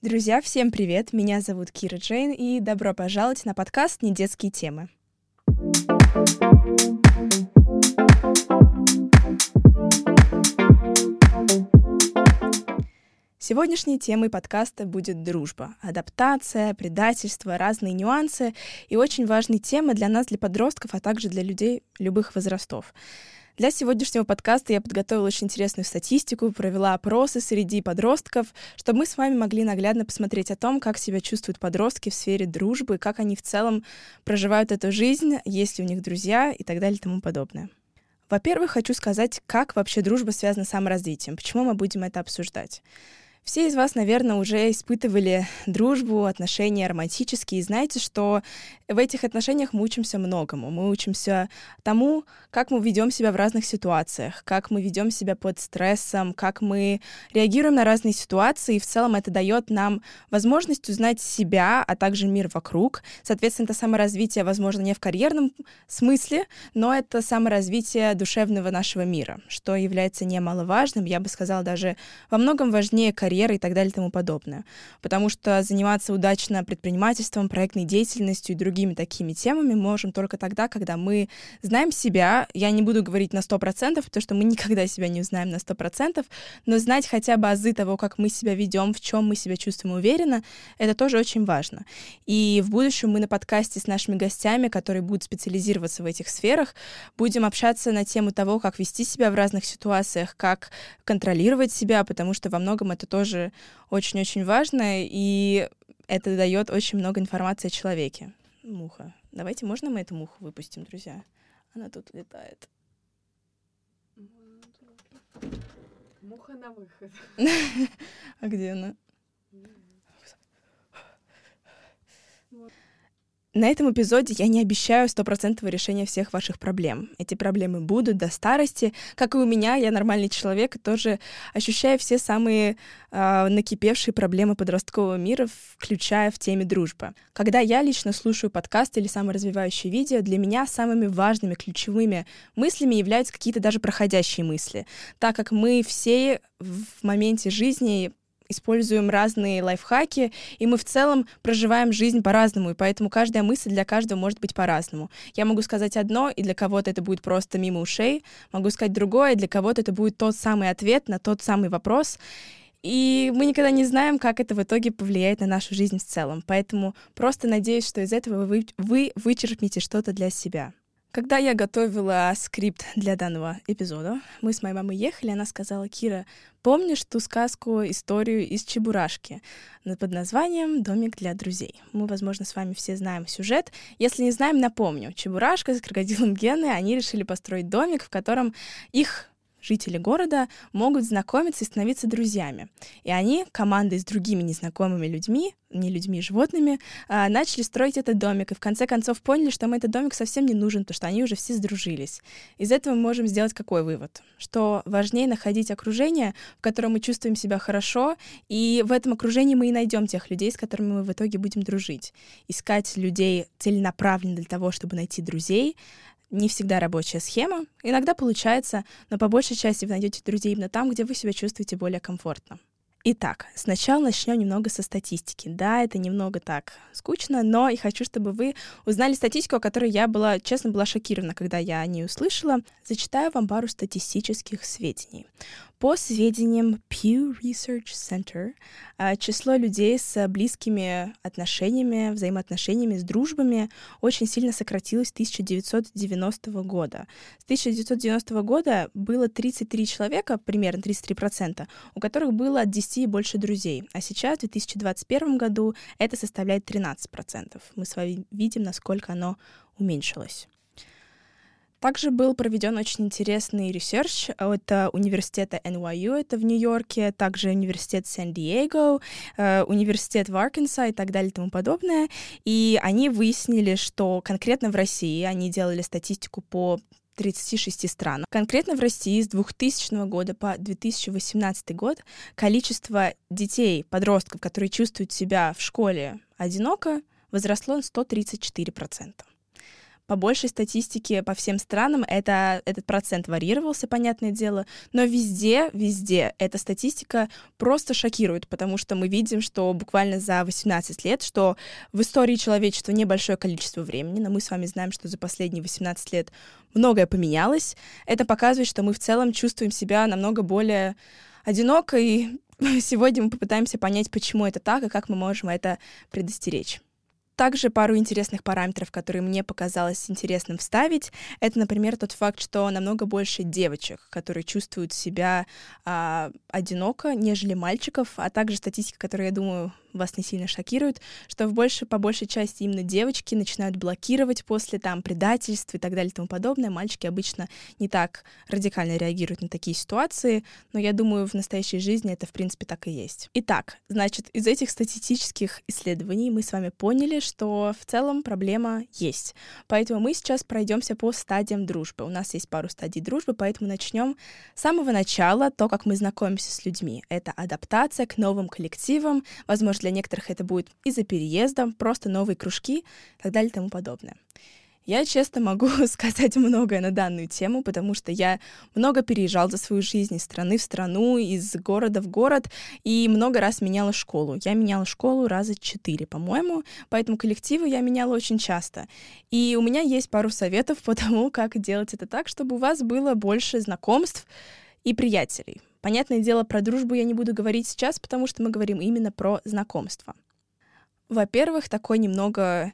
Друзья, всем привет! Меня зовут Кира Джейн, и добро пожаловать на подкаст «Недетские темы». Сегодняшней темой подкаста будет дружба, адаптация, предательство, разные нюансы и очень важные темы для нас, для подростков, а также для людей любых возрастов. Для сегодняшнего подкаста я подготовила очень интересную статистику, провела опросы среди подростков, чтобы мы с вами могли наглядно посмотреть о том, как себя чувствуют подростки в сфере дружбы, как они в целом проживают эту жизнь, есть ли у них друзья и так далее и тому подобное. Во-первых, хочу сказать, как вообще дружба связана с саморазвитием, почему мы будем это обсуждать. Все из вас, наверное, уже испытывали дружбу, отношения романтические, и знаете, что в этих отношениях мы учимся многому. Мы учимся тому, как мы ведем себя в разных ситуациях, как мы ведем себя под стрессом, как мы реагируем на разные ситуации, и в целом это дает нам возможность узнать себя, а также мир вокруг. Соответственно, это саморазвитие, возможно, не в карьерном смысле, но это саморазвитие душевного нашего мира, что является немаловажным, я бы сказала, даже во многом важнее карьеры карьеры и так далее и тому подобное. Потому что заниматься удачно предпринимательством, проектной деятельностью и другими такими темами можем только тогда, когда мы знаем себя. Я не буду говорить на 100%, потому что мы никогда себя не узнаем на 100%, но знать хотя бы азы того, как мы себя ведем, в чем мы себя чувствуем уверенно, это тоже очень важно. И в будущем мы на подкасте с нашими гостями, которые будут специализироваться в этих сферах, будем общаться на тему того, как вести себя в разных ситуациях, как контролировать себя, потому что во многом это тоже тоже очень-очень важно, и это дает очень много информации о человеке. Муха. Давайте, можно мы эту муху выпустим, друзья? Она тут летает. Муха на выход. А где она? На этом эпизоде я не обещаю стопроцентного решения всех ваших проблем. Эти проблемы будут до старости. Как и у меня, я нормальный человек, тоже ощущаю все самые э, накипевшие проблемы подросткового мира, включая в теме дружбы. Когда я лично слушаю подкаст или саморазвивающие видео, для меня самыми важными, ключевыми мыслями являются какие-то даже проходящие мысли, так как мы все в моменте жизни используем разные лайфхаки, и мы в целом проживаем жизнь по-разному, и поэтому каждая мысль для каждого может быть по-разному. Я могу сказать одно, и для кого-то это будет просто мимо ушей, могу сказать другое, и для кого-то это будет тот самый ответ на тот самый вопрос. И мы никогда не знаем, как это в итоге повлияет на нашу жизнь в целом. Поэтому просто надеюсь, что из этого вы, вы вычерпнете что-то для себя. Когда я готовила скрипт для данного эпизода, мы с моей мамой ехали, она сказала, Кира, помнишь ту сказку, историю из Чебурашки под названием «Домик для друзей»? Мы, возможно, с вами все знаем сюжет. Если не знаем, напомню. Чебурашка с крокодилом Гены, они решили построить домик, в котором их жители города могут знакомиться и становиться друзьями. И они, командой с другими незнакомыми людьми, не людьми, животными, а, начали строить этот домик. И в конце концов поняли, что им этот домик совсем не нужен, потому что они уже все сдружились. Из этого мы можем сделать какой вывод? Что важнее находить окружение, в котором мы чувствуем себя хорошо, и в этом окружении мы и найдем тех людей, с которыми мы в итоге будем дружить. Искать людей целенаправленно для того, чтобы найти друзей, не всегда рабочая схема. Иногда получается, но по большей части вы найдете друзей именно там, где вы себя чувствуете более комфортно. Итак, сначала начнем немного со статистики. Да, это немного так скучно, но и хочу, чтобы вы узнали статистику, о которой я была, честно, была шокирована, когда я о ней услышала. Зачитаю вам пару статистических сведений. По сведениям Pew Research Center, а, число людей с близкими отношениями, взаимоотношениями, с дружбами очень сильно сократилось с 1990 года. С 1990 года было 33 человека, примерно 33%, у которых было от 10 и больше друзей, а сейчас, в 2021 году, это составляет 13%. Мы с вами видим, насколько оно уменьшилось. Также был проведен очень интересный research от университета NYU, это в Нью-Йорке, также университет Сан-Диего, э, университет в Арканзас и так далее и тому подобное. И они выяснили, что конкретно в России они делали статистику по 36 стран. Конкретно в России с 2000 года по 2018 год количество детей, подростков, которые чувствуют себя в школе одиноко, возросло на 134%. По большей статистике по всем странам это, этот процент варьировался, понятное дело, но везде, везде эта статистика просто шокирует, потому что мы видим, что буквально за 18 лет, что в истории человечества небольшое количество времени, но мы с вами знаем, что за последние 18 лет многое поменялось. Это показывает, что мы в целом чувствуем себя намного более одиноко, и сегодня мы попытаемся понять, почему это так и как мы можем это предостеречь. Также пару интересных параметров, которые мне показалось интересным вставить, это, например, тот факт, что намного больше девочек, которые чувствуют себя а, одиноко, нежели мальчиков, а также статистика, которую, я думаю, вас не сильно шокирует, что в больше, по большей части именно девочки начинают блокировать после там предательств и так далее и тому подобное. Мальчики обычно не так радикально реагируют на такие ситуации, но я думаю, в настоящей жизни это в принципе так и есть. Итак, значит, из этих статистических исследований мы с вами поняли, что в целом проблема есть. Поэтому мы сейчас пройдемся по стадиям дружбы. У нас есть пару стадий дружбы, поэтому начнем с самого начала, то, как мы знакомимся с людьми. Это адаптация к новым коллективам, возможно, для некоторых это будет из-за переезда, просто новые кружки и так далее и тому подобное. Я честно могу сказать многое на данную тему, потому что я много переезжал за свою жизнь из страны в страну, из города в город, и много раз меняла школу. Я меняла школу раза четыре, по-моему, поэтому коллективы я меняла очень часто. И у меня есть пару советов по тому, как делать это так, чтобы у вас было больше знакомств и приятелей. Понятное дело, про дружбу я не буду говорить сейчас, потому что мы говорим именно про знакомство. Во-первых, такой немного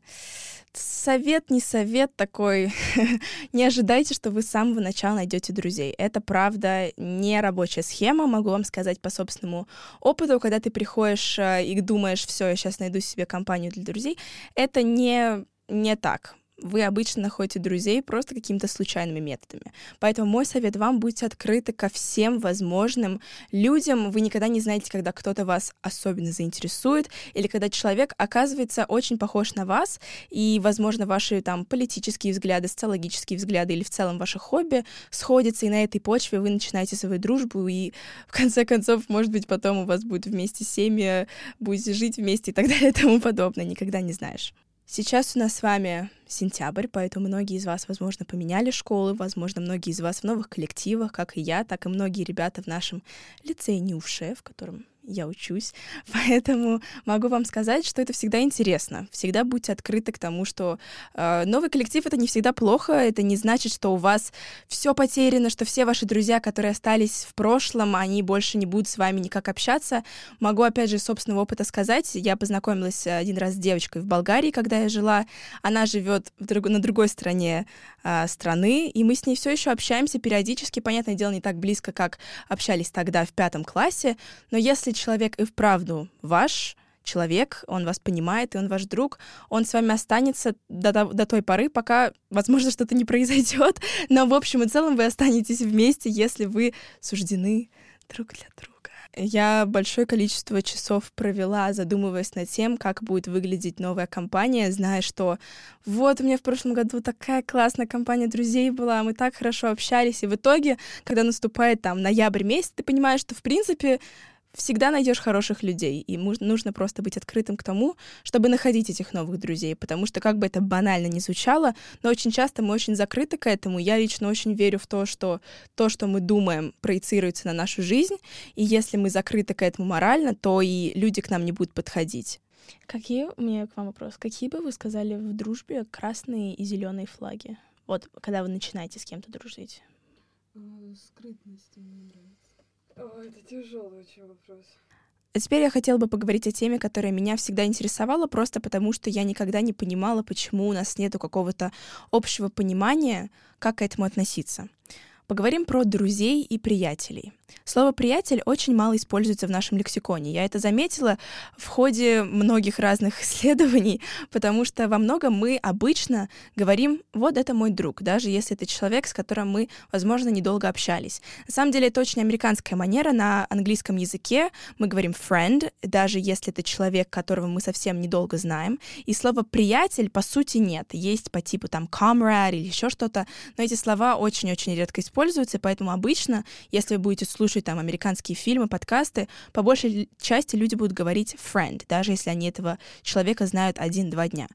совет, не совет такой. не ожидайте, что вы с самого начала найдете друзей. Это, правда, не рабочая схема, могу вам сказать по собственному опыту, когда ты приходишь э, и думаешь, все, я сейчас найду себе компанию для друзей. Это не, не так вы обычно находите друзей просто какими-то случайными методами. Поэтому мой совет вам — будьте открыты ко всем возможным людям. Вы никогда не знаете, когда кто-то вас особенно заинтересует, или когда человек оказывается очень похож на вас, и, возможно, ваши там политические взгляды, социологические взгляды или в целом ваши хобби сходятся, и на этой почве вы начинаете свою дружбу, и в конце концов, может быть, потом у вас будет вместе семья, будете жить вместе и так далее и тому подобное. Никогда не знаешь. Сейчас у нас с вами сентябрь, поэтому многие из вас, возможно, поменяли школы, возможно, многие из вас в новых коллективах, как и я, так и многие ребята в нашем лицее НИУШЕ, в котором я учусь, поэтому могу вам сказать, что это всегда интересно. Всегда будьте открыты к тому, что э, новый коллектив это не всегда плохо, это не значит, что у вас все потеряно, что все ваши друзья, которые остались в прошлом, они больше не будут с вами никак общаться. Могу опять же из собственного опыта сказать, я познакомилась один раз с девочкой в Болгарии, когда я жила, она живет друг, на другой стороне э, страны, и мы с ней все еще общаемся периодически, понятное дело, не так близко, как общались тогда в пятом классе, но если человек и вправду ваш человек, он вас понимает, и он ваш друг, он с вами останется до, до той поры, пока, возможно, что-то не произойдет, но в общем и целом вы останетесь вместе, если вы суждены друг для друга. Я большое количество часов провела, задумываясь над тем, как будет выглядеть новая компания, зная, что вот у меня в прошлом году такая классная компания друзей была, мы так хорошо общались, и в итоге, когда наступает там ноябрь месяц, ты понимаешь, что в принципе всегда найдешь хороших людей, и нужно просто быть открытым к тому, чтобы находить этих новых друзей, потому что, как бы это банально не звучало, но очень часто мы очень закрыты к этому. Я лично очень верю в то, что то, что мы думаем, проецируется на нашу жизнь, и если мы закрыты к этому морально, то и люди к нам не будут подходить. Какие, у меня к вам вопрос, какие бы вы сказали в дружбе красные и зеленые флаги? Вот, когда вы начинаете с кем-то дружить. Э, скрытность мне нравится. О, это тяжелый очень вопрос. А теперь я хотела бы поговорить о теме, которая меня всегда интересовала, просто потому что я никогда не понимала, почему у нас нету какого-то общего понимания, как к этому относиться. Поговорим про друзей и приятелей. Слово «приятель» очень мало используется в нашем лексиконе. Я это заметила в ходе многих разных исследований, потому что во многом мы обычно говорим «вот это мой друг», даже если это человек, с которым мы, возможно, недолго общались. На самом деле это очень американская манера. На английском языке мы говорим «friend», даже если это человек, которого мы совсем недолго знаем. И слово «приятель» по сути нет. Есть по типу там «comrade» или еще что-то, но эти слова очень-очень редко используются, поэтому обычно, если вы будете слушать там американские фильмы, подкасты, по большей части люди будут говорить friend, даже если они этого человека знают один-два дня.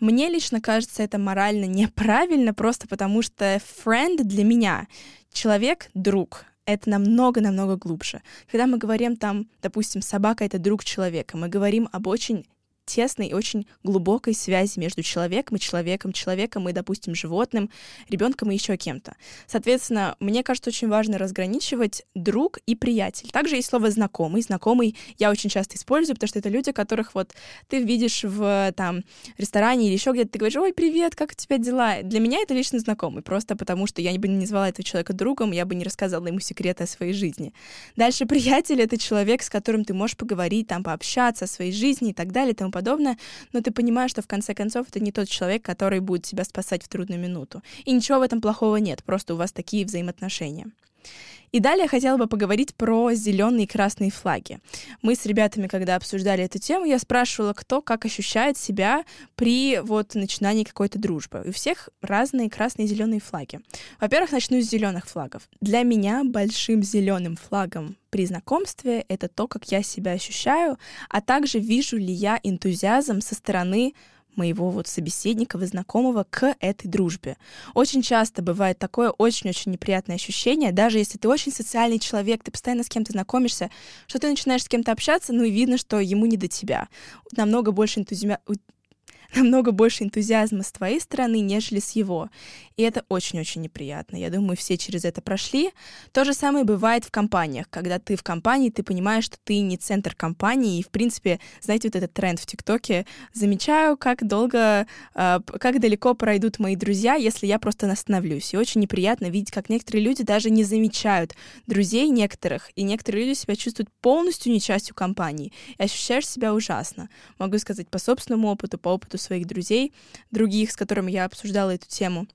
Мне лично кажется это морально неправильно, просто потому что friend для меня человек — друг, это намного-намного глубже. Когда мы говорим там, допустим, собака — это друг человека, мы говорим об очень тесной и очень глубокой связи между человеком и человеком, человеком и, допустим, животным, ребенком и еще кем-то. Соответственно, мне кажется, очень важно разграничивать друг и приятель. Также есть слово знакомый. Знакомый я очень часто использую, потому что это люди, которых вот ты видишь в там ресторане или еще где-то, ты говоришь, ой, привет, как у тебя дела? Для меня это лично знакомый, просто потому что я бы не назвала этого человека другом, я бы не рассказала ему секреты о своей жизни. Дальше приятель — это человек, с которым ты можешь поговорить, там, пообщаться о своей жизни и так далее, и тому подобное, но ты понимаешь, что в конце концов это не тот человек, который будет тебя спасать в трудную минуту. И ничего в этом плохого нет, просто у вас такие взаимоотношения. И далее я хотела бы поговорить про зеленые и красные флаги. Мы с ребятами, когда обсуждали эту тему, я спрашивала, кто как ощущает себя при вот начинании какой-то дружбы. И у всех разные красные и зеленые флаги. Во-первых, начну с зеленых флагов. Для меня большим зеленым флагом при знакомстве это то, как я себя ощущаю, а также вижу ли я энтузиазм со стороны моего вот собеседника, знакомого к этой дружбе. Очень часто бывает такое очень-очень неприятное ощущение, даже если ты очень социальный человек, ты постоянно с кем-то знакомишься, что ты начинаешь с кем-то общаться, ну и видно, что ему не до тебя. Намного больше энтузиазма намного больше энтузиазма с твоей стороны, нежели с его. И это очень-очень неприятно. Я думаю, все через это прошли. То же самое бывает в компаниях. Когда ты в компании, ты понимаешь, что ты не центр компании. И, в принципе, знаете, вот этот тренд в ТикТоке. Замечаю, как долго, а, как далеко пройдут мои друзья, если я просто остановлюсь. И очень неприятно видеть, как некоторые люди даже не замечают друзей некоторых. И некоторые люди себя чувствуют полностью не частью компании. И ощущаешь себя ужасно. Могу сказать по собственному опыту, по опыту своих друзей, других, с которыми я обсуждала эту тему.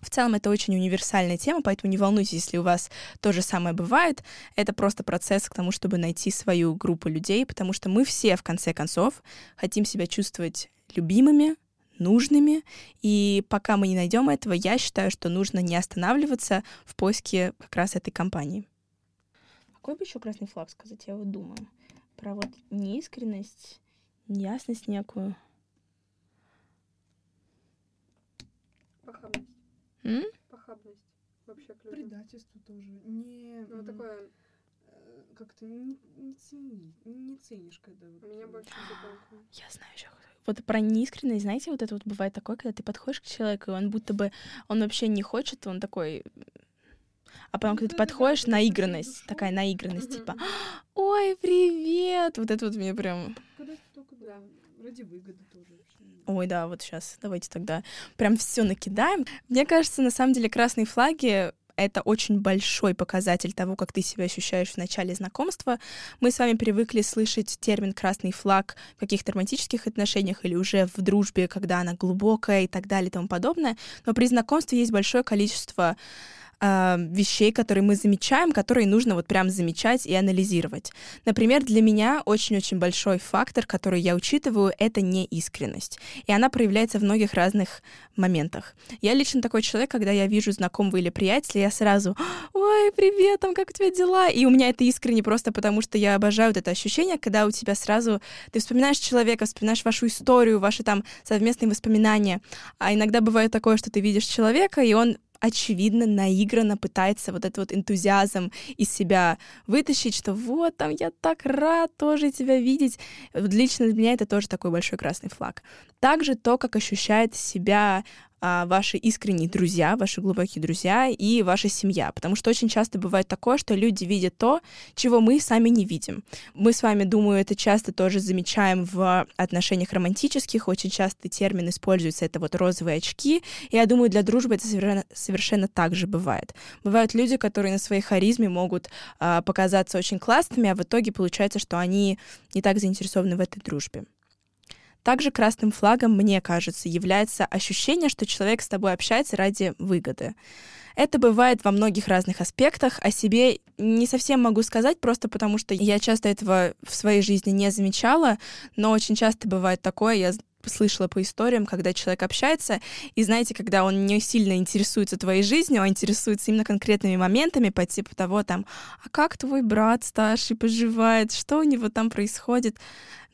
В целом это очень универсальная тема, поэтому не волнуйтесь, если у вас то же самое бывает. Это просто процесс к тому, чтобы найти свою группу людей, потому что мы все, в конце концов, хотим себя чувствовать любимыми, нужными. И пока мы не найдем этого, я считаю, что нужно не останавливаться в поиске как раз этой компании. Какой бы еще красный флаг сказать, я вот думаю. Про вот неискренность, неясность некую. Похабность. М? Похабность. Вообще к людям. Предательство тоже. Не, Ну, такое, э, как-то не, не, цени, не ценишь, когда вот, меня больше запомнило. Я знаю еще. Вот про неискренность, знаете, вот это вот бывает такое, когда ты подходишь к человеку, и он будто бы, он вообще не хочет, он такой... А потом, когда ты подходишь, наигранность, такая наигранность, типа, ой, привет! Вот это вот мне прям... Когда только да, ради выгоды тоже. Ой, да, вот сейчас давайте тогда прям все накидаем. Мне кажется, на самом деле красные флаги это очень большой показатель того, как ты себя ощущаешь в начале знакомства. Мы с вами привыкли слышать термин «красный флаг» в каких-то романтических отношениях или уже в дружбе, когда она глубокая и так далее и тому подобное. Но при знакомстве есть большое количество а, вещей, которые мы замечаем, которые нужно вот прям замечать и анализировать. Например, для меня очень-очень большой фактор, который я учитываю, это неискренность. И она проявляется в многих разных моментах. Я лично такой человек, когда я вижу знакомого или приятеля, я сразу «Ой, привет, там, как у тебя дела?» И у меня это искренне просто потому, что я обожаю вот это ощущение, когда у тебя сразу... Ты вспоминаешь человека, вспоминаешь вашу историю, ваши там совместные воспоминания. А иногда бывает такое, что ты видишь человека, и он очевидно, наигранно пытается вот этот вот энтузиазм из себя вытащить, что вот там я так рад тоже тебя видеть. Лично для меня это тоже такой большой красный флаг. Также то, как ощущает себя а, ваши искренние друзья, ваши глубокие друзья и ваша семья. Потому что очень часто бывает такое, что люди видят то, чего мы сами не видим. Мы с вами, думаю, это часто тоже замечаем в отношениях романтических. Очень часто термин используется, это вот розовые очки. И я думаю, для дружбы это совершенно, совершенно так же бывает. Бывают люди, которые на своей харизме могут а, показаться очень классными, а в итоге получается, что они не так заинтересованы в этой дружбе. Также красным флагом, мне кажется, является ощущение, что человек с тобой общается ради выгоды. Это бывает во многих разных аспектах. О себе не совсем могу сказать, просто потому что я часто этого в своей жизни не замечала, но очень часто бывает такое, я слышала по историям, когда человек общается, и знаете, когда он не сильно интересуется твоей жизнью, а интересуется именно конкретными моментами по типу того, там, а как твой брат старший поживает, что у него там происходит,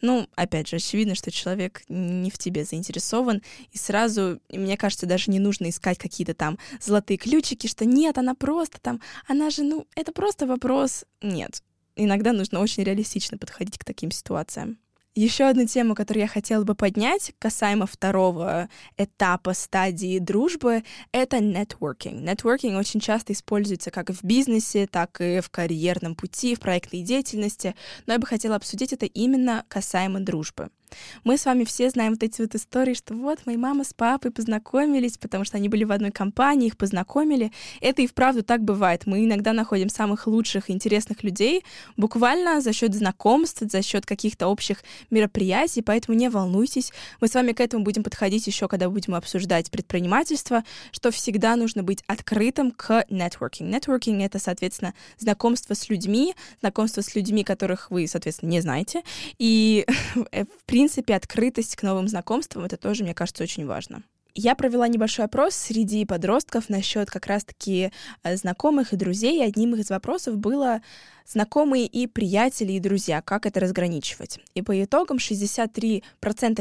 ну, опять же, очевидно, что человек не в тебе заинтересован, и сразу, мне кажется, даже не нужно искать какие-то там золотые ключики, что нет, она просто там, она же, ну, это просто вопрос. Нет, иногда нужно очень реалистично подходить к таким ситуациям. Еще одну тему, которую я хотела бы поднять, касаемо второго этапа стадии дружбы, это networking. Networking очень часто используется как в бизнесе, так и в карьерном пути, в проектной деятельности, но я бы хотела обсудить это именно касаемо дружбы. Мы с вами все знаем вот эти вот истории, что вот моя мама с папой познакомились, потому что они были в одной компании, их познакомили. Это и вправду так бывает. Мы иногда находим самых лучших и интересных людей буквально за счет знакомств, за счет каких-то общих мероприятий, поэтому не волнуйтесь. Мы с вами к этому будем подходить еще, когда будем обсуждать предпринимательство, что всегда нужно быть открытым к networking. Networking — это, соответственно, знакомство с людьми, знакомство с людьми, которых вы, соответственно, не знаете, и, в принципе, принципе, открытость к новым знакомствам — это тоже, мне кажется, очень важно. Я провела небольшой опрос среди подростков насчет как раз-таки э, знакомых и друзей. Одним из вопросов было знакомые и приятели и друзья, как это разграничивать. И по итогам 63%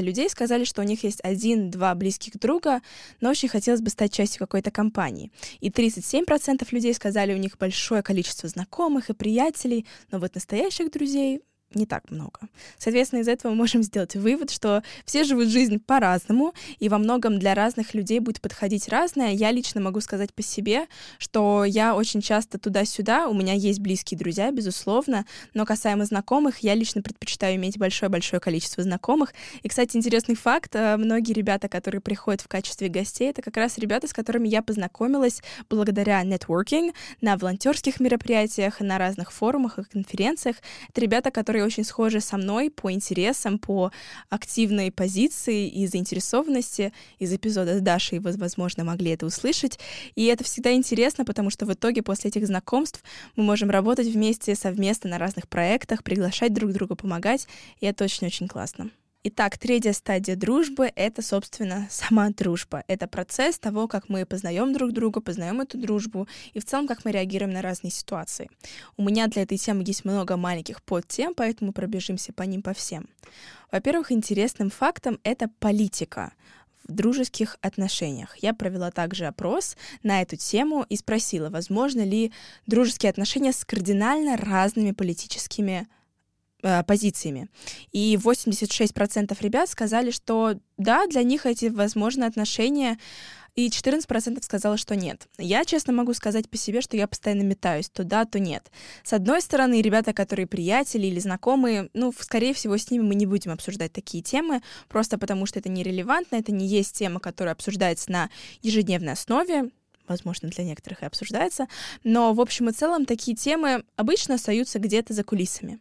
людей сказали, что у них есть один-два близких друга, но очень хотелось бы стать частью какой-то компании. И 37% людей сказали, у них большое количество знакомых и приятелей, но вот настоящих друзей не так много. Соответственно, из этого мы можем сделать вывод, что все живут жизнь по-разному, и во многом для разных людей будет подходить разное. Я лично могу сказать по себе, что я очень часто туда-сюда, у меня есть близкие друзья, безусловно, но касаемо знакомых, я лично предпочитаю иметь большое-большое количество знакомых. И, кстати, интересный факт, э, многие ребята, которые приходят в качестве гостей, это как раз ребята, с которыми я познакомилась благодаря нетворкинг на волонтерских мероприятиях, на разных форумах и конференциях. Это ребята, которые которые очень схожи со мной по интересам, по активной позиции и заинтересованности. Из эпизода с Дашей вы, возможно, могли это услышать. И это всегда интересно, потому что в итоге после этих знакомств мы можем работать вместе совместно на разных проектах, приглашать друг друга, помогать, и это очень-очень классно. Итак, третья стадия дружбы — это, собственно, сама дружба. Это процесс того, как мы познаем друг друга, познаем эту дружбу и в целом, как мы реагируем на разные ситуации. У меня для этой темы есть много маленьких подтем, поэтому пробежимся по ним по всем. Во-первых, интересным фактом — это политика в дружеских отношениях. Я провела также опрос на эту тему и спросила, возможно ли дружеские отношения с кардинально разными политическими позициями. И 86% ребят сказали, что да, для них эти возможные отношения, и 14% сказала, что нет. Я, честно, могу сказать по себе, что я постоянно метаюсь, то да, то нет. С одной стороны, ребята, которые приятели или знакомые, ну, скорее всего, с ними мы не будем обсуждать такие темы, просто потому что это нерелевантно, это не есть тема, которая обсуждается на ежедневной основе, возможно, для некоторых и обсуждается, но в общем и целом такие темы обычно остаются где-то за кулисами.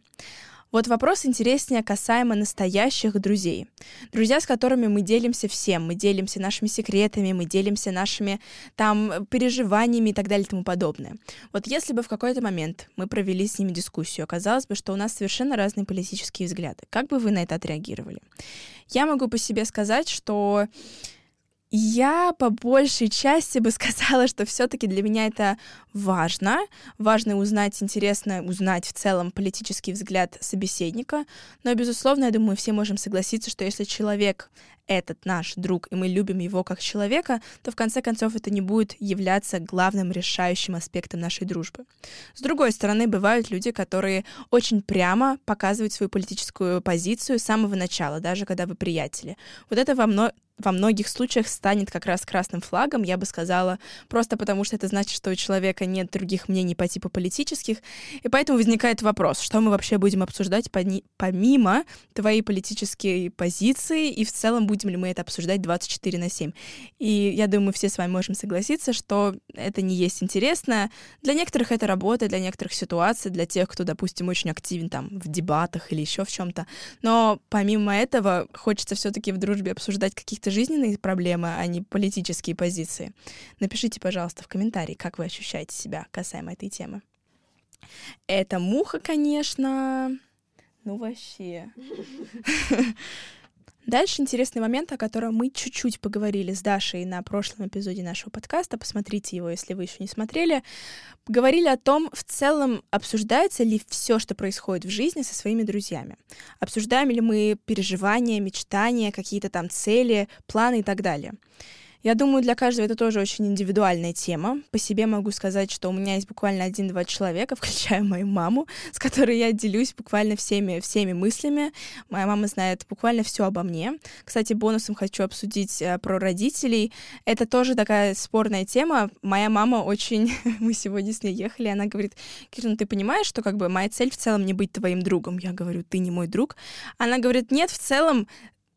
Вот вопрос интереснее касаемо настоящих друзей. Друзья, с которыми мы делимся всем. Мы делимся нашими секретами, мы делимся нашими там переживаниями и так далее и тому подобное. Вот если бы в какой-то момент мы провели с ними дискуссию, оказалось бы, что у нас совершенно разные политические взгляды. Как бы вы на это отреагировали? Я могу по себе сказать, что я по большей части бы сказала, что все-таки для меня это важно. Важно узнать, интересно узнать в целом политический взгляд собеседника. Но, безусловно, я думаю, все можем согласиться, что если человек этот наш друг, и мы любим его как человека, то в конце концов это не будет являться главным решающим аспектом нашей дружбы. С другой стороны, бывают люди, которые очень прямо показывают свою политическую позицию с самого начала, даже когда вы приятели. Вот это во, мно во многих случаях станет как раз красным флагом, я бы сказала, просто потому что это значит, что у человека нет других мнений по типу политических, и поэтому возникает вопрос, что мы вообще будем обсуждать помимо твоей политической позиции, и в целом будем ли мы это обсуждать 24 на 7. И я думаю, все с вами можем согласиться, что это не есть интересно. Для некоторых это работа, для некоторых ситуаций, для тех, кто, допустим, очень активен там в дебатах или еще в чем-то. Но помимо этого, хочется все-таки в дружбе обсуждать каких-то это жизненные проблемы, а не политические позиции. Напишите, пожалуйста, в комментарии, как вы ощущаете себя касаемо этой темы. Это муха, конечно, ну вообще. Дальше интересный момент, о котором мы чуть-чуть поговорили с Дашей на прошлом эпизоде нашего подкаста. Посмотрите его, если вы еще не смотрели. Говорили о том, в целом, обсуждается ли все, что происходит в жизни со своими друзьями. Обсуждаем ли мы переживания, мечтания, какие-то там цели, планы и так далее. Я думаю, для каждого это тоже очень индивидуальная тема. По себе могу сказать, что у меня есть буквально один-два человека, включая мою маму, с которой я делюсь буквально всеми, всеми мыслями. Моя мама знает буквально все обо мне. Кстати, бонусом хочу обсудить э, про родителей. Это тоже такая спорная тема. Моя мама очень... Мы сегодня с ней ехали, она говорит, Кирин, ты понимаешь, что как бы моя цель в целом не быть твоим другом? Я говорю, ты не мой друг. Она говорит, нет, в целом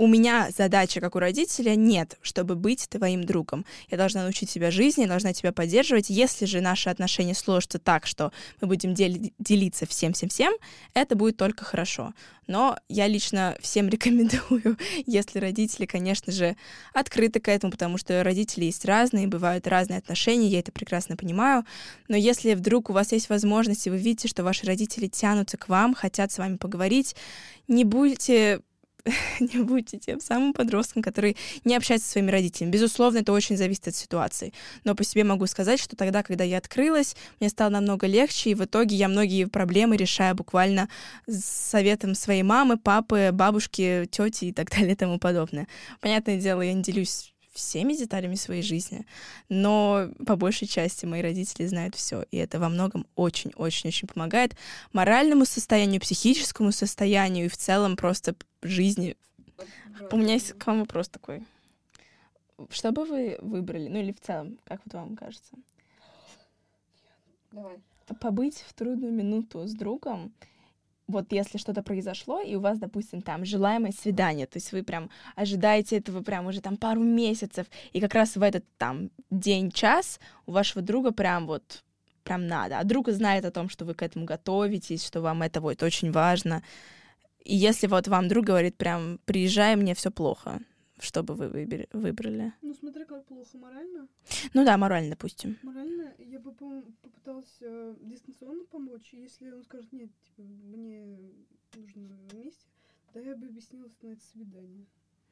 у меня задача, как у родителя, нет, чтобы быть твоим другом. Я должна научить тебя жизни, я должна тебя поддерживать. Если же наши отношения сложатся так, что мы будем дел- делиться всем-всем-всем, это будет только хорошо. Но я лично всем рекомендую, если родители, конечно же, открыты к этому, потому что родители есть разные, бывают разные отношения, я это прекрасно понимаю. Но если вдруг у вас есть возможность, и вы видите, что ваши родители тянутся к вам, хотят с вами поговорить, не будьте не будьте тем самым подростком, который не общается со своими родителями. Безусловно, это очень зависит от ситуации. Но по себе могу сказать, что тогда, когда я открылась, мне стало намного легче, и в итоге я многие проблемы решаю буквально с советом своей мамы, папы, бабушки, тети и так далее и тому подобное. Понятное дело, я не делюсь всеми деталями своей жизни, но по большей части мои родители знают все, и это во многом очень-очень-очень помогает моральному состоянию, психическому состоянию и в целом просто жизни. У меня есть к вам вопрос такой. Что бы вы выбрали? Ну или в целом, как вот вам кажется? Давай. Побыть в трудную минуту с другом вот если что-то произошло, и у вас, допустим, там желаемое свидание, то есть вы прям ожидаете этого прям уже там пару месяцев, и как раз в этот там день-час у вашего друга прям вот прям надо, а друг знает о том, что вы к этому готовитесь, что вам это вот очень важно. И если вот вам друг говорит прям, приезжай, мне все плохо, что бы вы выбрали? Ну, смотри, как плохо морально. Ну да, морально, допустим. Морально я бы попыталась дистанционно помочь. Если он скажет, нет, типа, мне нужно вместе, да я бы объяснилась на это свидание.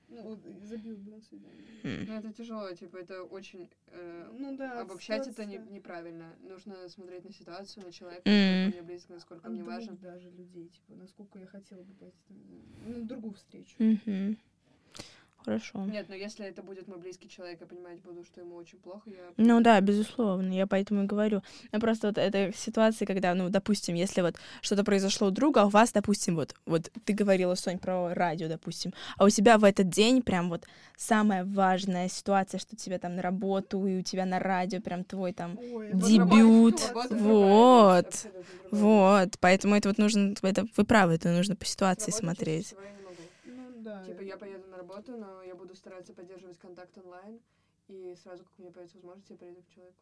Ну, вот, забил бы на свидание. Mm. Ну, это тяжело, типа, это очень... Э, ну, да, обобщать это не, неправильно. Нужно смотреть на ситуацию, на человека, mm. насколько мне близко, насколько а мне важен. даже людей, типа, насколько я хотела бы пойти на другую встречу. Mm-hmm. Хорошо. Нет, но если это будет мой близкий человек, я понимать буду, что ему очень плохо, я... Ну да, безусловно, я поэтому и говорю. Но просто вот эта ситуация, когда, ну, допустим, если вот что-то произошло у друга, а у вас, допустим, вот, вот ты говорила, Сонь, про радио, допустим, а у тебя в этот день прям вот самая важная ситуация, что тебе там на работу, и у тебя на радио прям твой там Ой, дебют. Вот, вот, вот, поэтому это вот нужно, это вы правы, это нужно по ситуации смотреть. Да. Типа я поеду на работу, но я буду стараться поддерживать контакт онлайн, и сразу, как у меня появится возможность, я приеду к человеку.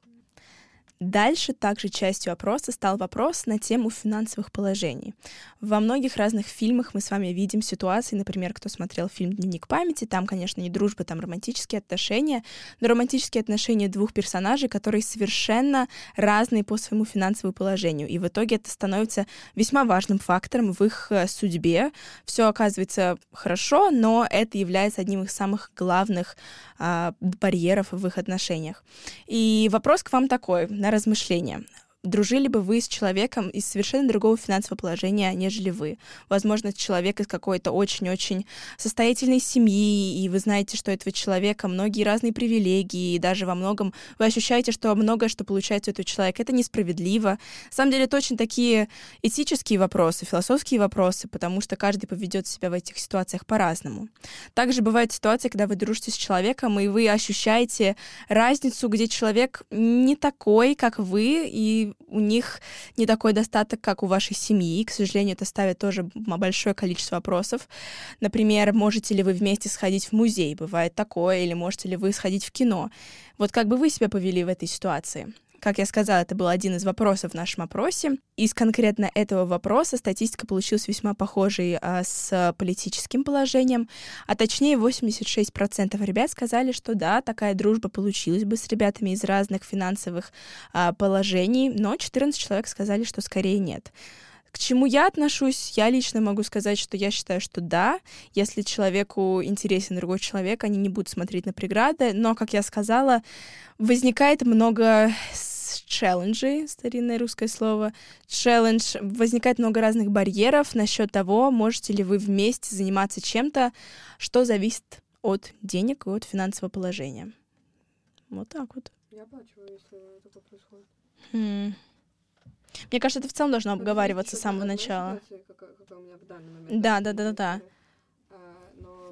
Дальше также частью опроса стал вопрос на тему финансовых положений. Во многих разных фильмах мы с вами видим ситуации, например, кто смотрел фильм «Дневник памяти», там, конечно, не дружба, там романтические отношения, но романтические отношения двух персонажей, которые совершенно разные по своему финансовому положению. И в итоге это становится весьма важным фактором в их э, судьбе. Все оказывается хорошо, но это является одним из самых главных а, барьеров в их отношениях. И вопрос к вам такой на размышление дружили бы вы с человеком из совершенно другого финансового положения, нежели вы. Возможно, человек из какой-то очень-очень состоятельной семьи, и вы знаете, что этого человека многие разные привилегии, и даже во многом вы ощущаете, что многое, что получается у этого человека, это несправедливо. На самом деле, это очень такие этические вопросы, философские вопросы, потому что каждый поведет себя в этих ситуациях по-разному. Также бывают ситуации, когда вы дружите с человеком, и вы ощущаете разницу, где человек не такой, как вы, и у них не такой достаток, как у вашей семьи. К сожалению, это ставит тоже большое количество вопросов. Например, можете ли вы вместе сходить в музей? Бывает такое. Или можете ли вы сходить в кино? Вот как бы вы себя повели в этой ситуации? Как я сказала, это был один из вопросов в нашем опросе. Из конкретно этого вопроса статистика получилась весьма похожей а, с политическим положением, а точнее 86% ребят сказали, что да, такая дружба получилась бы с ребятами из разных финансовых а, положений, но 14 человек сказали, что скорее нет. К чему я отношусь? Я лично могу сказать, что я считаю, что да, если человеку интересен другой человек, они не будут смотреть на преграды, но, как я сказала, возникает много челленджей, старинное русское слово, челлендж, возникает много разных барьеров насчет того, можете ли вы вместе заниматься чем-то, что зависит от денег и от финансового положения. Вот так вот. Я плачу, если такое происходит. Хм. Мне кажется, это в целом должно обговариваться с самого начала. Да, да, да, да, да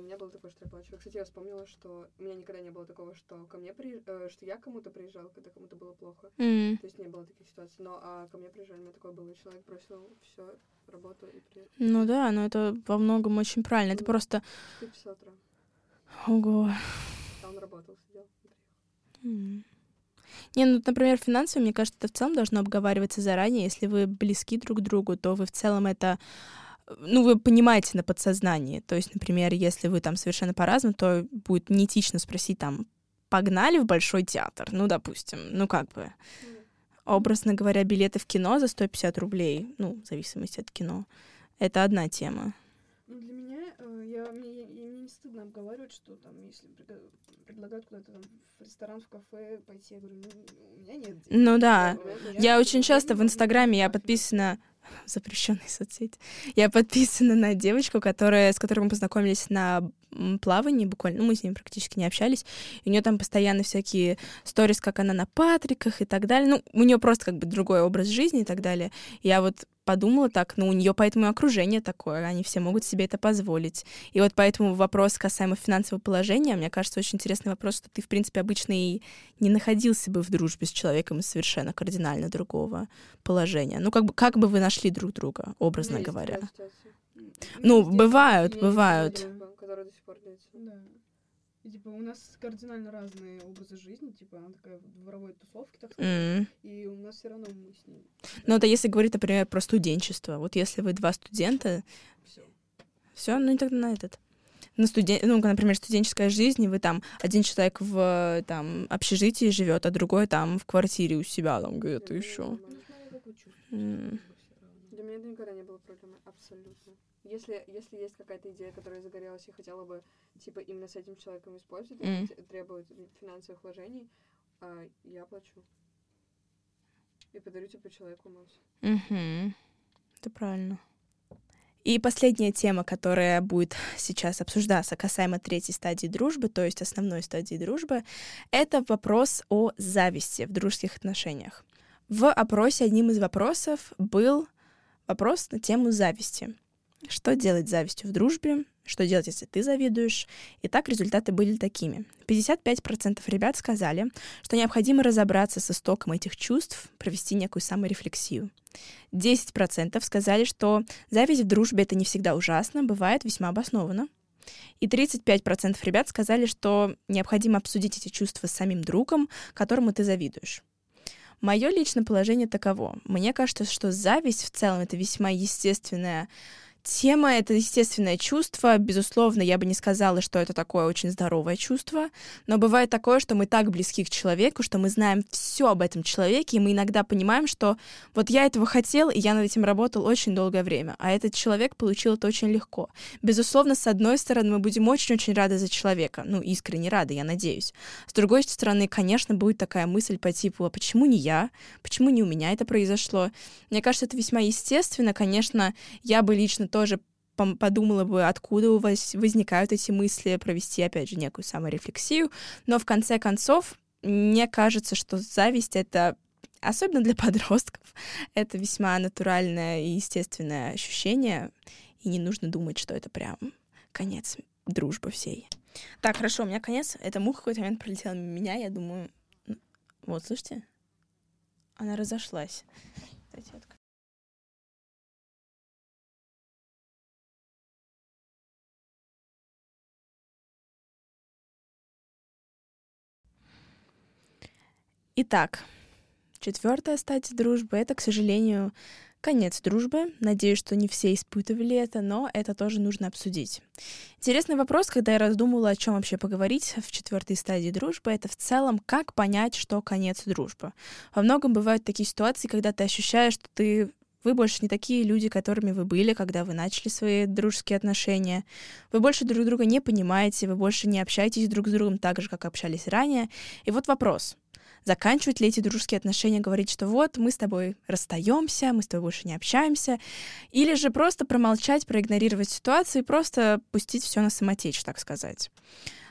меня было такое, что я плачу. Кстати, я вспомнила, что у меня никогда не было такого, что ко мне при... э, что я кому-то приезжала, когда кому-то было плохо. Mm. То есть не было таких ситуаций. Но а ко мне приезжали, у меня такое было. Человек бросил все, работу и приехал. Ну да, но это во многом очень правильно. Это просто... Ты утра. Ого. А он работал, сидел Mm. Не, ну, например, финансово, мне кажется, это в целом должно обговариваться заранее. Если вы близки друг к другу, то вы в целом это ну, вы понимаете на подсознании. То есть, например, если вы там совершенно по-разному, то будет неэтично спросить там, погнали в Большой театр, ну, допустим, ну, как бы. Образно говоря, билеты в кино за 150 рублей, ну, в зависимости от кино, это одна тема. Ну, для меня, э, я, мне, мне не стыдно обговаривать, что там, если предлагают куда-то там в ресторан, в кафе пойти, я говорю, ну, у меня нет денег. Ну да, я, я очень часто в Инстаграме, я подписана запрещенной соцсети. Я подписана на девочку, которая, с которой мы познакомились на плавании буквально, ну, мы с ней практически не общались, и у нее там постоянно всякие сторис, как она на Патриках и так далее. Ну, у нее просто как бы другой образ жизни и так далее. Я вот подумала так, ну, у нее поэтому окружение такое, они все могут себе это позволить. И вот поэтому вопрос касаемо финансового положения, мне кажется, очень интересный вопрос, что ты, в принципе, обычно и не находился бы в дружбе с человеком из совершенно кардинально другого положения. Ну, как бы, как бы вы нашли друг друга, образно Есть говоря? Ну, бывают, бывают. Да. И, типа, у нас кардинально разные образы жизни, типа, она такая в дворовой тусовке, так сказать, mm. и у нас все равно мы с ней. Ну, это если говорить, например, про студенчество. Вот если вы два студента... Все. Все, ну и тогда на этот. На студен... Ну, например, студенческая жизнь, и вы там, один человек в там, общежитии живет, а другой там в квартире у себя, там где-то еще. Для меня это никогда не было проблемой, абсолютно. Если, если есть какая-то идея, которая загорелась, и хотела бы, типа, именно с этим человеком использовать, mm. требует финансовых вложений, а, я плачу. И подарю, типа, человеку Макс. Угу. Это правильно. И последняя тема, которая будет сейчас обсуждаться касаемо третьей стадии дружбы, то есть основной стадии дружбы, это вопрос о зависти в дружеских отношениях. В опросе одним из вопросов был вопрос на тему зависти. Что делать с завистью в дружбе? Что делать, если ты завидуешь? Итак, результаты были такими. 55% ребят сказали, что необходимо разобраться с истоком этих чувств, провести некую саморефлексию. 10% сказали, что зависть в дружбе — это не всегда ужасно, бывает весьма обоснованно. И 35% ребят сказали, что необходимо обсудить эти чувства с самим другом, которому ты завидуешь. Мое личное положение таково. Мне кажется, что зависть в целом это весьма естественная Тема — это естественное чувство. Безусловно, я бы не сказала, что это такое очень здоровое чувство, но бывает такое, что мы так близки к человеку, что мы знаем все об этом человеке, и мы иногда понимаем, что вот я этого хотел, и я над этим работал очень долгое время, а этот человек получил это очень легко. Безусловно, с одной стороны, мы будем очень-очень рады за человека, ну, искренне рады, я надеюсь. С другой стороны, конечно, будет такая мысль по типу, а почему не я? Почему не у меня это произошло? Мне кажется, это весьма естественно. Конечно, я бы лично тоже подумала бы, откуда у вас возникают эти мысли, провести, опять же, некую саморефлексию. Но в конце концов, мне кажется, что зависть — это особенно для подростков, это весьма натуральное и естественное ощущение, и не нужно думать, что это прям конец дружбы всей. Так, хорошо, у меня конец. Эта муха в какой-то момент пролетела мимо меня, я думаю... Вот, слышите? Она разошлась. Кстати, Итак, четвертая стадия дружбы — это, к сожалению, конец дружбы. Надеюсь, что не все испытывали это, но это тоже нужно обсудить. Интересный вопрос, когда я раздумывала, о чем вообще поговорить в четвертой стадии дружбы, это в целом, как понять, что конец дружбы. Во многом бывают такие ситуации, когда ты ощущаешь, что ты Вы больше не такие люди, которыми вы были, когда вы начали свои дружеские отношения. Вы больше друг друга не понимаете, вы больше не общаетесь друг с другом так же, как общались ранее. И вот вопрос. Заканчивают ли эти дружеские отношения говорить, что вот, мы с тобой расстаемся, мы с тобой больше не общаемся, или же просто промолчать, проигнорировать ситуацию и просто пустить все на самотечь, так сказать.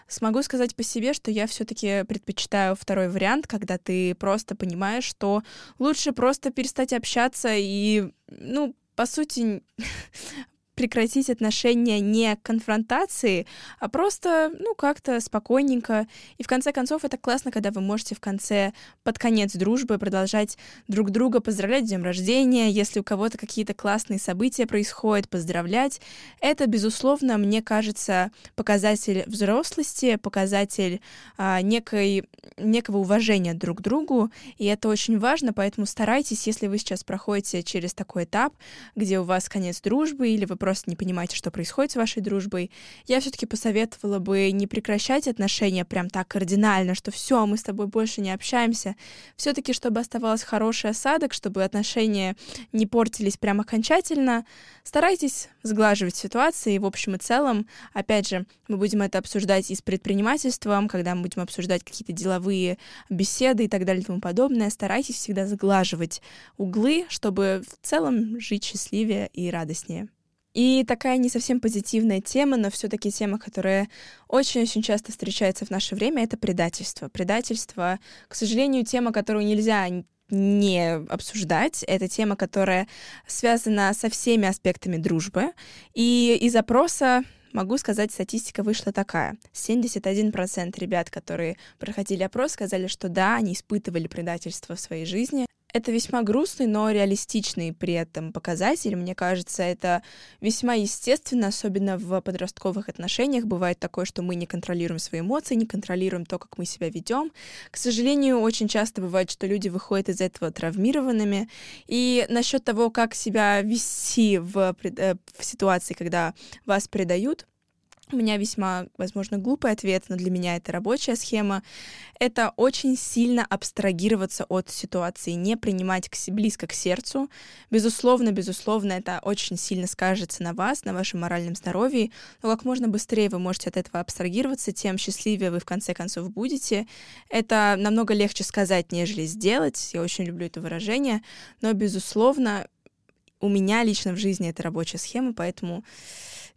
Смогу сказать по себе, что я все-таки предпочитаю второй вариант, когда ты просто понимаешь, что лучше просто перестать общаться и, ну, по сути, прекратить отношения не конфронтации, а просто, ну, как-то спокойненько. И в конце концов, это классно, когда вы можете в конце, под конец дружбы, продолжать друг друга поздравлять с днем рождения, если у кого-то какие-то классные события происходят, поздравлять. Это, безусловно, мне кажется, показатель взрослости, показатель а, некой, некого уважения друг к другу, и это очень важно, поэтому старайтесь, если вы сейчас проходите через такой этап, где у вас конец дружбы, или вы просто не понимаете, что происходит с вашей дружбой, я все-таки посоветовала бы не прекращать отношения прям так кардинально, что все, мы с тобой больше не общаемся. Все-таки, чтобы оставалось хороший осадок, чтобы отношения не портились прям окончательно, старайтесь сглаживать ситуации. В общем и целом, опять же, мы будем это обсуждать и с предпринимательством, когда мы будем обсуждать какие-то деловые беседы и так далее и тому подобное. Старайтесь всегда сглаживать углы, чтобы в целом жить счастливее и радостнее. И такая не совсем позитивная тема, но все-таки тема, которая очень-очень часто встречается в наше время, это предательство. Предательство, к сожалению, тема, которую нельзя не обсуждать. Это тема, которая связана со всеми аспектами дружбы. И из опроса могу сказать, статистика вышла такая. 71% ребят, которые проходили опрос, сказали, что да, они испытывали предательство в своей жизни. Это весьма грустный, но реалистичный при этом показатель. Мне кажется, это весьма естественно, особенно в подростковых отношениях. Бывает такое, что мы не контролируем свои эмоции, не контролируем то, как мы себя ведем. К сожалению, очень часто бывает, что люди выходят из этого травмированными. И насчет того, как себя вести в, э, в ситуации, когда вас предают, у меня весьма, возможно, глупый ответ, но для меня это рабочая схема. Это очень сильно абстрагироваться от ситуации, не принимать к близко к сердцу. Безусловно, безусловно, это очень сильно скажется на вас, на вашем моральном здоровье. Но как можно быстрее вы можете от этого абстрагироваться, тем счастливее вы в конце концов будете. Это намного легче сказать, нежели сделать. Я очень люблю это выражение. Но, безусловно, у меня лично в жизни это рабочая схема, поэтому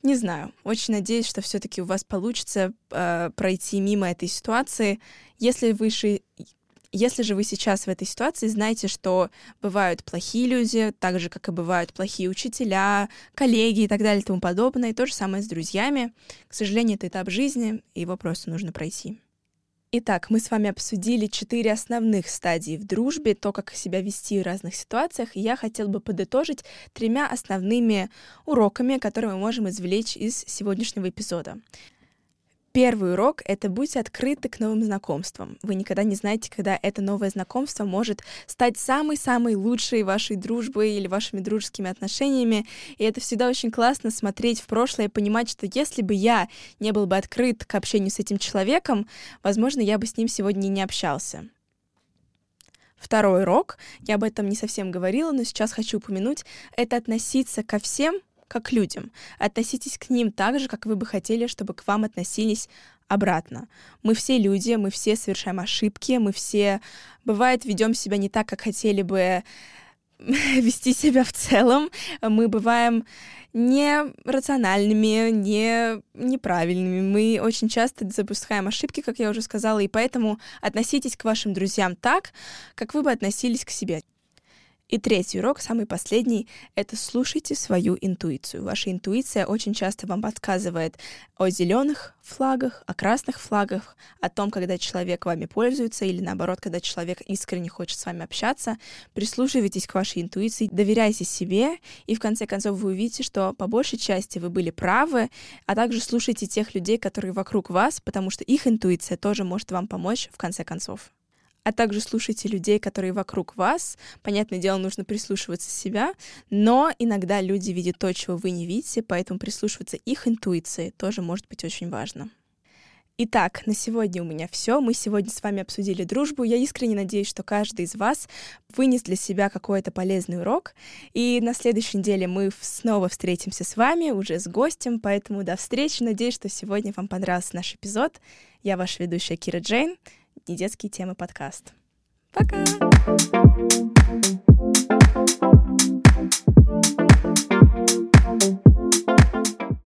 не знаю. Очень надеюсь, что все-таки у вас получится э, пройти мимо этой ситуации. Если вы ши... Если же вы сейчас в этой ситуации, знайте, что бывают плохие люди, так же, как и бывают плохие учителя, коллеги и так далее и тому подобное. И то же самое с друзьями. К сожалению, это этап жизни, и его просто нужно пройти. Итак, мы с вами обсудили четыре основных стадии в дружбе, то, как себя вести в разных ситуациях, и я хотела бы подытожить тремя основными уроками, которые мы можем извлечь из сегодняшнего эпизода. Первый урок — это будьте открыты к новым знакомствам. Вы никогда не знаете, когда это новое знакомство может стать самой-самой лучшей вашей дружбой или вашими дружескими отношениями. И это всегда очень классно смотреть в прошлое и понимать, что если бы я не был бы открыт к общению с этим человеком, возможно, я бы с ним сегодня не общался. Второй урок, я об этом не совсем говорила, но сейчас хочу упомянуть, это относиться ко всем как к людям. Относитесь к ним так же, как вы бы хотели, чтобы к вам относились обратно. Мы все люди, мы все совершаем ошибки, мы все, бывает, ведем себя не так, как хотели бы вести себя в целом. Мы бываем не рациональными, не неправильными. Мы очень часто запускаем ошибки, как я уже сказала, и поэтому относитесь к вашим друзьям так, как вы бы относились к себе. И третий урок, самый последний, это слушайте свою интуицию. Ваша интуиция очень часто вам подсказывает о зеленых флагах, о красных флагах, о том, когда человек вами пользуется, или наоборот, когда человек искренне хочет с вами общаться. Прислушивайтесь к вашей интуиции, доверяйте себе, и в конце концов вы увидите, что по большей части вы были правы, а также слушайте тех людей, которые вокруг вас, потому что их интуиция тоже может вам помочь в конце концов а также слушайте людей, которые вокруг вас. Понятное дело, нужно прислушиваться себя, но иногда люди видят то, чего вы не видите, поэтому прислушиваться их интуиции тоже может быть очень важно. Итак, на сегодня у меня все. Мы сегодня с вами обсудили дружбу. Я искренне надеюсь, что каждый из вас вынес для себя какой-то полезный урок. И на следующей неделе мы снова встретимся с вами, уже с гостем. Поэтому до встречи. Надеюсь, что сегодня вам понравился наш эпизод. Я ваша ведущая Кира Джейн недетские темы подкаст. Пока!